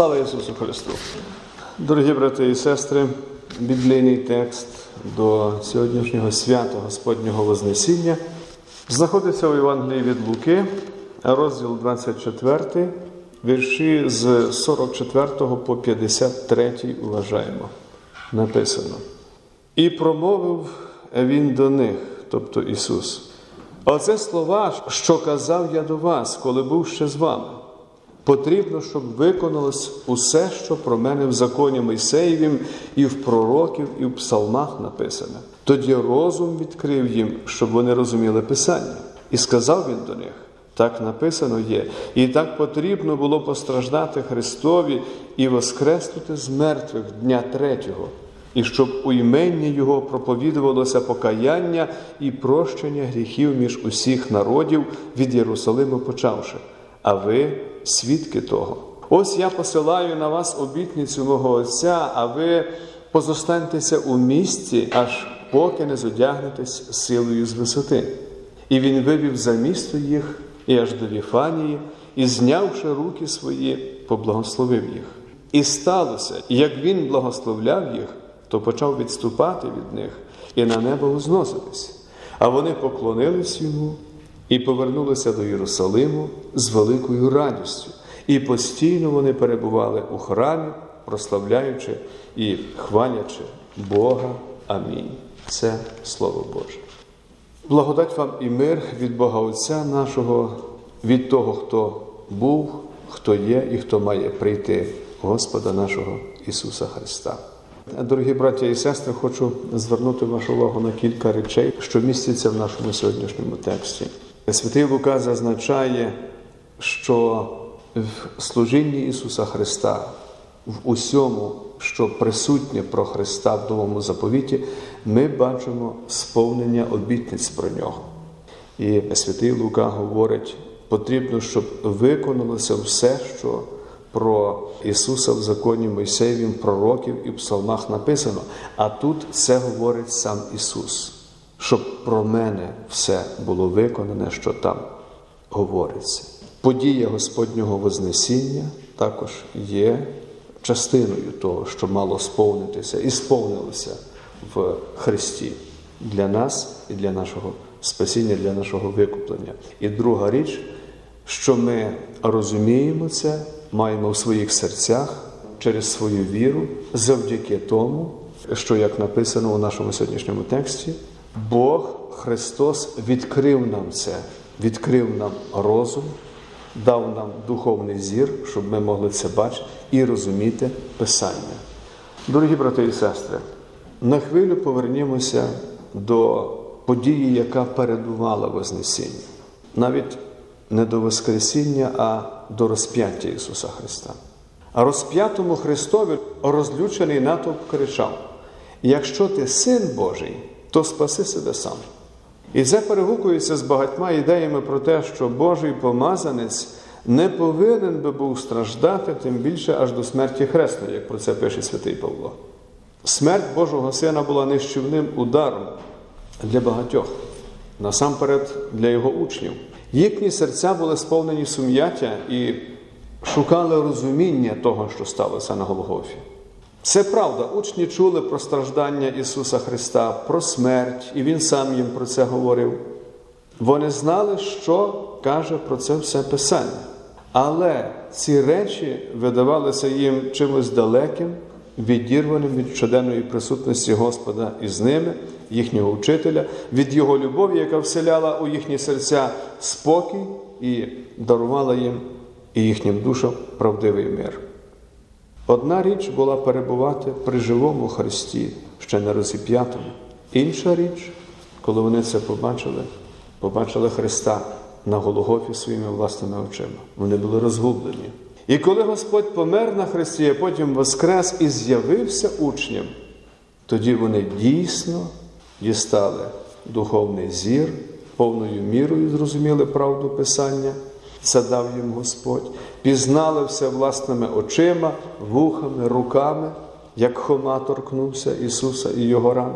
Слава Ісусу Христу! Дорогі брати і сестри, біблійний текст до сьогоднішнього свята Господнього Вознесіння знаходиться у Євангелії від Луки, розділ 24, вірші з 44 по 53 вважаємо. Написано. І промовив він до них, тобто Ісус. Оце слова, що казав я до вас, коли був ще з вами. Потрібно, щоб виконалось усе, що про мене в законі Мойсеєвім, і в пророків, і в псалмах написане. Тоді розум відкрив їм, щоб вони розуміли Писання. І сказав він до них: так написано є, і так потрібно було постраждати Христові і воскреснути з мертвих дня третього, і щоб у імені Його проповідувалося покаяння і прощення гріхів між усіх народів від Єрусалиму почавши. А ви свідки того. Ось я посилаю на вас обітницю мого Отця, а ви позостаньтеся у місті, аж поки не зодягнетесь силою з висоти. І він вивів за місто їх і аж до Віфанії, і, знявши руки свої, поблагословив їх. І сталося, як він благословляв їх, то почав відступати від них і на небо узноситись. А вони поклонились йому і повернулися до Єрусалиму з великою радістю. І постійно вони перебували у храмі, прославляючи і хвалячи Бога. Амінь. Це Слово Боже. Благодать вам і мир від Бога Отця нашого, від того, хто був, хто є і хто має прийти, Господа нашого Ісуса Христа. Дорогі браття і сестри, хочу звернути вашу увагу на кілька речей, що містяться в нашому сьогоднішньому тексті. Святий Лука зазначає, що в служінні Ісуса Христа, в усьому, що присутнє про Христа в новому заповіті, ми бачимо сповнення обітниць про нього. І святий Лука говорить, потрібно, щоб виконалося все, що про Ісуса в законі Мойсеєвім, пророків і псалмах написано. А тут це говорить сам Ісус щоб про мене все було виконане, що там говориться. Подія Господнього Вознесіння також є частиною того, що мало сповнитися і сповнилося в Христі для нас і для нашого спасіння, для нашого викуплення. І друга річ, що ми розуміємо це, маємо в своїх серцях через свою віру, завдяки тому, що, як написано у нашому сьогоднішньому тексті, Бог Христос відкрив нам це, відкрив нам розум, дав нам духовний зір, щоб ми могли це бачити і розуміти Писання. Дорогі брати і сестри, на хвилю повернімося до події, яка передувала Вознесіння. Навіть не до Воскресіння, а до розп'яття Ісуса Христа. А розп'ятому Христові розлючений натовп кричав: Якщо ти син Божий, то спаси себе сам. І це перегукується з багатьма ідеями про те, що Божий помазанець не повинен би був страждати, тим більше аж до смерті хресної, як про це пише святий Павло. Смерть Божого Сина була нищівним ударом для багатьох, насамперед для його учнів. Їхні серця були сповнені сум'яття і шукали розуміння того, що сталося на Голгофі. Це правда, учні чули про страждання Ісуса Христа, про смерть, і Він сам їм про це говорив. Вони знали, що каже про це все Писання. Але ці речі видавалися їм чимось далеким, відірваним від щоденної присутності Господа із ними, їхнього вчителя, від Його любові, яка вселяла у їхні серця спокій і дарувала їм і їхнім душам правдивий мир. Одна річ була перебувати при живому Христі, ще не розіп'ятому. Інша річ, коли вони це побачили, побачили Христа на Гологофі своїми власними очима. Вони були розгублені. І коли Господь помер на Христі, а потім воскрес і з'явився учням, тоді вони дійсно дістали духовний зір, повною мірою зрозуміли правду Писання. Це дав їм Господь, пізнали все власними очима, вухами, руками, як Хома торкнувся Ісуса і Його ран.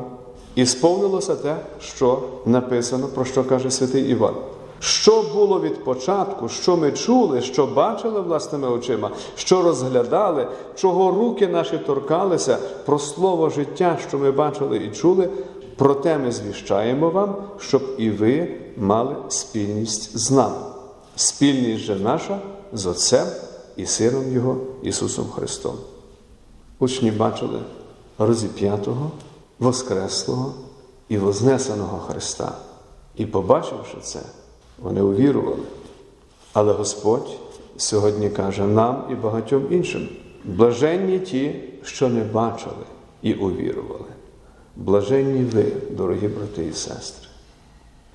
І сповнилося те, що написано, про що каже святий Іван, Що було від початку, що ми чули, що бачили власними очима, що розглядали, чого руки наші торкалися, про слово життя, що ми бачили і чули, проте ми звіщаємо вам, щоб і ви мали спільність з нами. Спільність же наша з Отцем і Сином Його Ісусом Христом. Учні бачили розіп'ятого, Воскреслого і Вознесеного Христа. І, побачивши це, вони увірували. Але Господь сьогодні каже нам і багатьом іншим: блаженні ті, що не бачили і увірували. Блаженні ви, дорогі брати і сестри.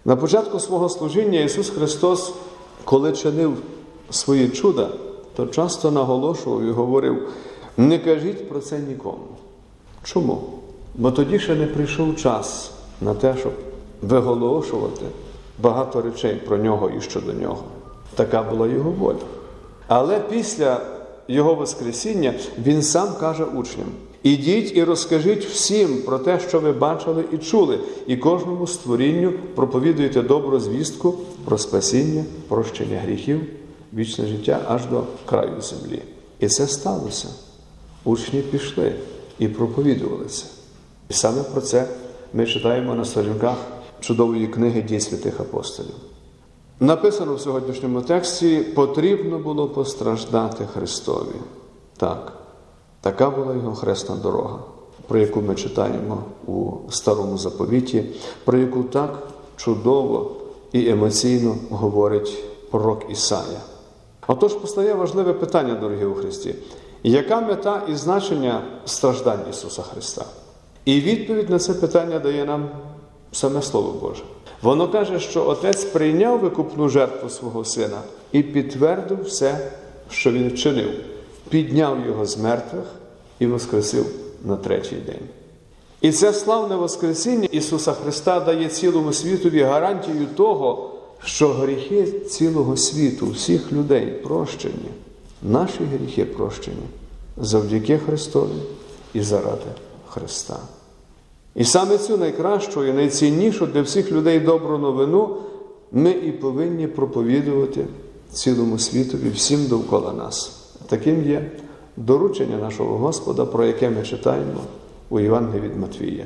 На початку свого служіння Ісус Христос, коли чинив свої чуда, то часто наголошував і говорив: не кажіть про це нікому. Чому? Бо тоді ще не прийшов час на те, щоб виголошувати багато речей про нього і щодо нього. Така була його воля. Але після Його Воскресіння Він сам каже учням: ідіть і розкажіть всім про те, що ви бачили і чули, і кожному створінню проповідуйте добру звістку про спасіння, прощення гріхів, вічне життя аж до краю землі. І це сталося. Учні пішли і проповідували це. І саме про це ми читаємо на сторінках чудової книги дій святих апостолів. Написано в сьогоднішньому тексті: потрібно було постраждати Христові. Так, така була його хресна дорога, про яку ми читаємо у старому заповіті, про яку так чудово і емоційно говорить пророк Ісая. Отож постає важливе питання, дорогі у Христі, яка мета і значення страждань Ісуса Христа? І відповідь на це питання дає нам саме Слово Боже. Воно каже, що Отець прийняв викупну жертву свого Сина і підтвердив все, що Він вчинив, підняв його з мертвих і воскресив на третій день. І це славне Воскресіння Ісуса Христа дає цілому світові гарантію того, що гріхи цілого світу, всіх людей прощені, наші гріхи прощені завдяки Христові і заради Христа. І саме цю найкращу і найціннішу для всіх людей добру новину ми і повинні проповідувати цілому світові, всім довкола нас. Таким є доручення нашого Господа, про яке ми читаємо у Євангелії від Матвія.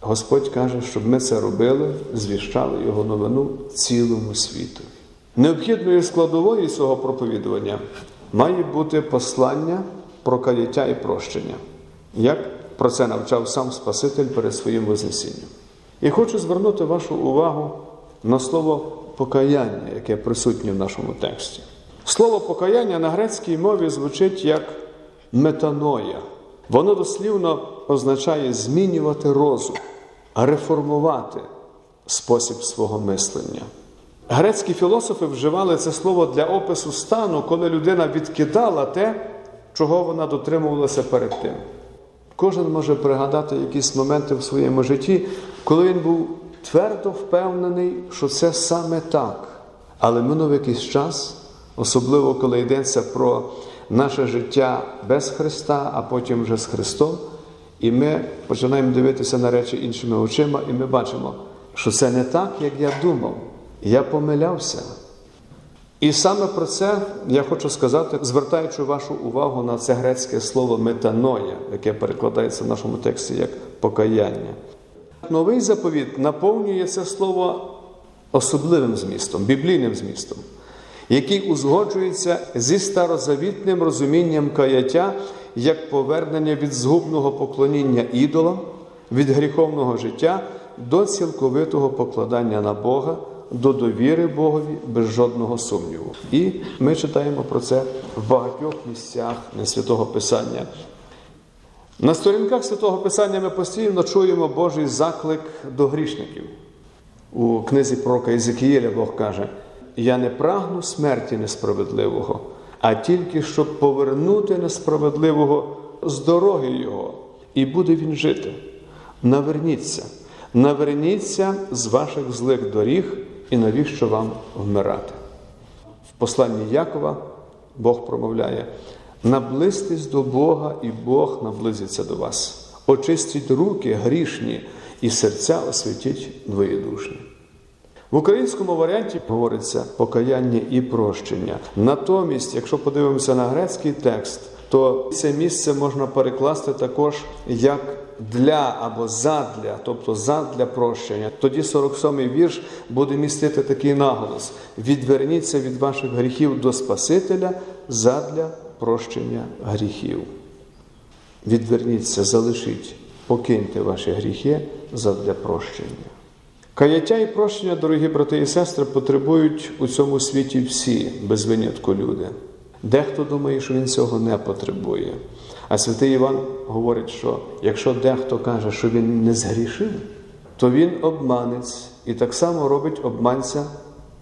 Господь каже, щоб ми це робили, звіщали Його новину цілому світові. Необхідною складовою свого проповідування має бути послання про каяття і прощення. Як про це навчав сам Спаситель перед своїм Вознесінням. І хочу звернути вашу увагу на слово покаяння, яке присутнє в нашому тексті. Слово покаяння на грецькій мові звучить як метаноя. Воно дослівно означає змінювати розум, реформувати спосіб свого мислення. Грецькі філософи вживали це слово для опису стану, коли людина відкидала те, чого вона дотримувалася перед тим. Кожен може пригадати якісь моменти в своєму житті, коли він був твердо впевнений, що це саме так. Але минув якийсь час, особливо коли йдеться про наше життя без Христа, а потім вже з Христом, і ми починаємо дивитися на речі іншими очима, і ми бачимо, що це не так, як я думав. Я помилявся. І саме про це я хочу сказати, звертаючи вашу увагу на це грецьке слово метаноя, яке перекладається в нашому тексті як покаяння. Новий заповіт наповнює це слово особливим змістом, біблійним змістом, який узгоджується зі старозавітним розумінням каяття як повернення від згубного поклоніння ідолам, від гріховного життя до цілковитого покладання на Бога до довіри Богові без жодного сумніву. І ми читаємо про це в багатьох місцях Святого Писання. На сторінках Святого Писання ми постійно чуємо Божий заклик до грішників. У книзі пророка Ізекієля Бог каже: Я не прагну смерті несправедливого, а тільки щоб повернути несправедливого з дороги Його, і буде він жити. Наверніться, наверніться з ваших злих доріг і навіщо вам вмирати? В посланні Якова Бог промовляє: наблизьтесь до Бога, і Бог наблизиться до вас. Очистіть руки грішні і серця освятіть двоєдушні. В українському варіанті говориться покаяння і прощення. Натомість, якщо подивимося на грецький текст, то це місце можна перекласти також як для або задля, тобто задля прощення. Тоді 47-й вірш буде містити такий наголос: відверніться від ваших гріхів до Спасителя задля прощення гріхів. Відверніться, залишіть, покиньте ваші гріхи задля прощення. Каяття і прощення, дорогі брати і сестри, потребують у цьому світі всі, без винятку люди. Дехто думає, що він цього не потребує. А святий Іван говорить, що якщо дехто каже, що він не згрішив, то він обманець і так само робить обманця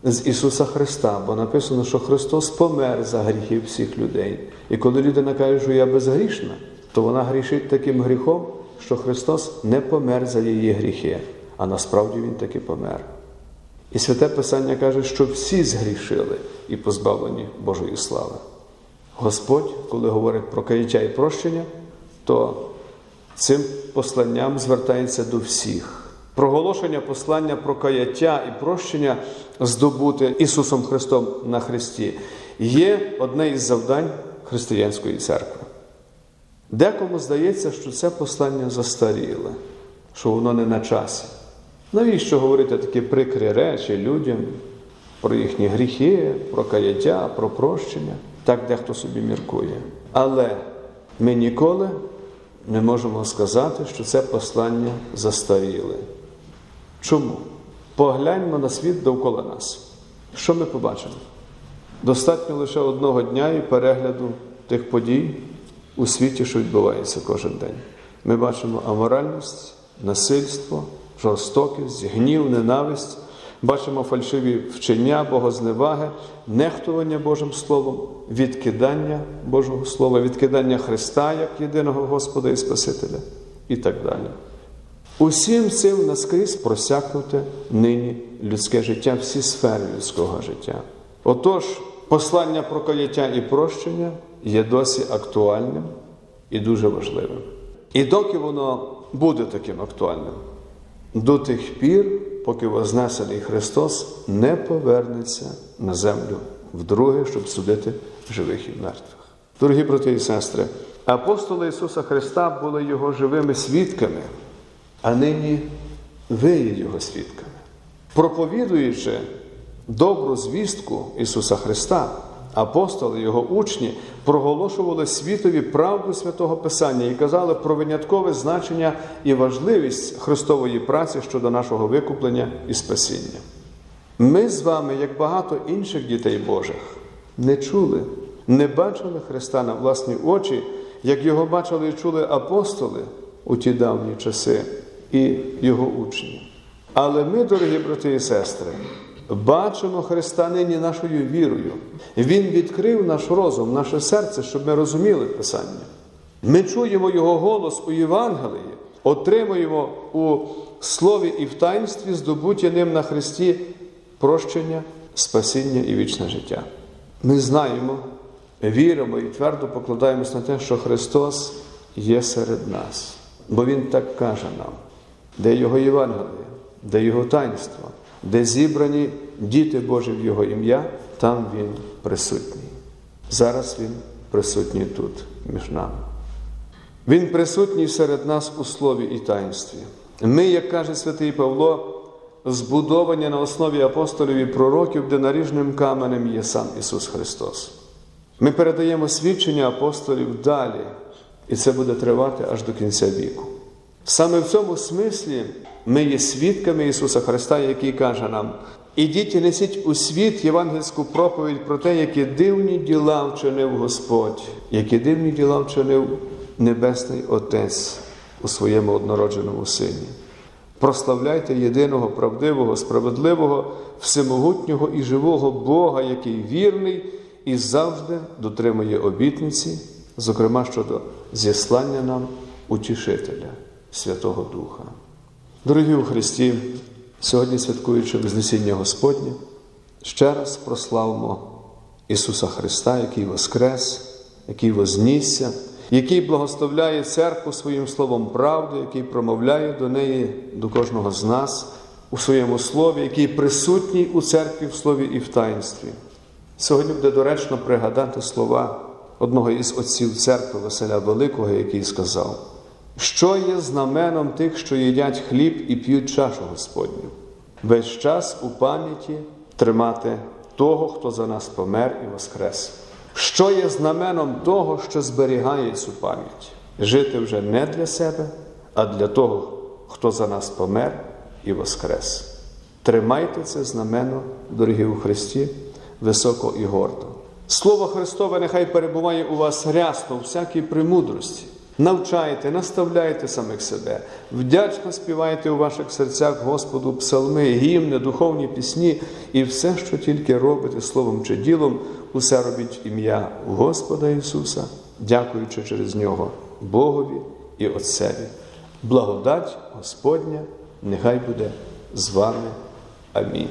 з Ісуса Христа, бо написано, що Христос помер за гріхи всіх людей. І коли людина каже, що я безгрішна, то вона грішить таким гріхом, що Христос не помер за її гріхи, а насправді Він таки помер. І святе Писання каже, що всі згрішили і позбавлені Божої слави. Господь, коли говорить про каяття і прощення, то цим посланням звертається до всіх. Проголошення послання про каяття і прощення здобути Ісусом Христом на Христі є одне із завдань християнської церкви. Декому здається, що це послання застаріле, що воно не на часі. Навіщо говорити такі прикрі речі людям про їхні гріхи, про каяття, про прощення? Так дехто собі міркує. Але ми ніколи не можемо сказати, що це послання застаріле. Чому? Погляньмо на світ довкола нас. Що ми побачимо? Достатньо лише одного дня і перегляду тих подій у світі, що відбувається кожен день. Ми бачимо аморальність, насильство, жорстокість, гнів, ненависть, бачимо фальшиві вчення, богозневаги, нехтування Божим Словом, відкидання Божого Слова, відкидання Христа як єдиного Господа і Спасителя і так далі. Усім цим наскрізь просякнуте нині людське життя, всі сфери людського життя. Отож, послання про і прощення є досі актуальним і дуже важливим. І доки воно буде таким актуальним, до тих пір, поки Вознесений Христос не повернеться на землю вдруге, щоб судити живих і мертвих. Дорогі брати і сестри, апостоли Ісуса Христа були Його живими свідками, а нині ви є Його свідками. Проповідуючи добру звістку Ісуса Христа, апостоли, Його учні проголошували світові правду святого Писання і казали про виняткове значення і важливість Христової праці щодо нашого викуплення і спасіння. Ми з вами, як багато інших дітей Божих, не чули, не бачили Христа на власні очі, як його бачили і чули апостоли у ті давні часи і його учні. Але ми, дорогі брати і сестри, бачимо Христа нині нашою вірою. Він відкрив наш розум, наше серце, щоб ми розуміли Писання. Ми чуємо Його голос у Євангелії, отримуємо у слові і в таїнстві, здобуті ним на Христі прощення, спасіння і вічне життя. Ми знаємо, віримо і твердо покладаємось на те, що Христос є серед нас, бо Він так каже нам, де Його Євангеліє, де Його таїнство, де зібрані діти Божі в Його ім'я, там Він присутній. Зараз Він присутній тут, між нами. Він присутній серед нас у слові і таїнстві. Ми, як каже святий Павло, збудовані на основі апостолів і пророків, де наріжним каменем є сам Ісус Христос. Ми передаємо свідчення апостолів далі, і це буде тривати аж до кінця віку. Саме в цьому смислі ми є свідками Ісуса Христа, який каже нам: ідіть і несіть у світ євангельську проповідь про те, які дивні діла вчинив Господь, які дивні діла вчинив Небесний Отець у своєму однородженому Сині. Прославляйте єдиного, правдивого, справедливого, всемогутнього і живого Бога, який вірний і завжди дотримує обітниці, зокрема щодо зіслання нам утішителя, Святого Духа. Дорогі у Христі, сьогодні святкуючи Вознесіння Господнє, ще раз прославимо Ісуса Христа, який воскрес, який вознісся, який благословляє церкву своїм словом правди, який промовляє до неї, до кожного з нас, у своєму слові, який присутній у церкві в слові і в таїнстві. Сьогодні буде доречно пригадати слова одного із отців церкви Василя Великого, який сказав, що є знаменом тих, що їдять хліб і п'ють чашу Господню, весь час у пам'яті тримати того, хто за нас помер і воскрес. Що є знаменом того, що зберігає цю пам'ять? Жити вже не для себе, а для того, хто за нас помер і воскрес. Тримайте це знамено, дорогі у Христі, високо і гордо. Слово Христове нехай перебуває у вас рясно, у всякій премудрості. Навчайте, наставляйте самих себе, вдячно співайте у ваших серцях Господу псалми, гімни, духовні пісні і все, що тільки робите словом чи ділом, усе робіть ім'я Господа Ісуса, дякуючи через Нього Богові і Отцеві. Благодать Господня нехай буде з вами. Амінь.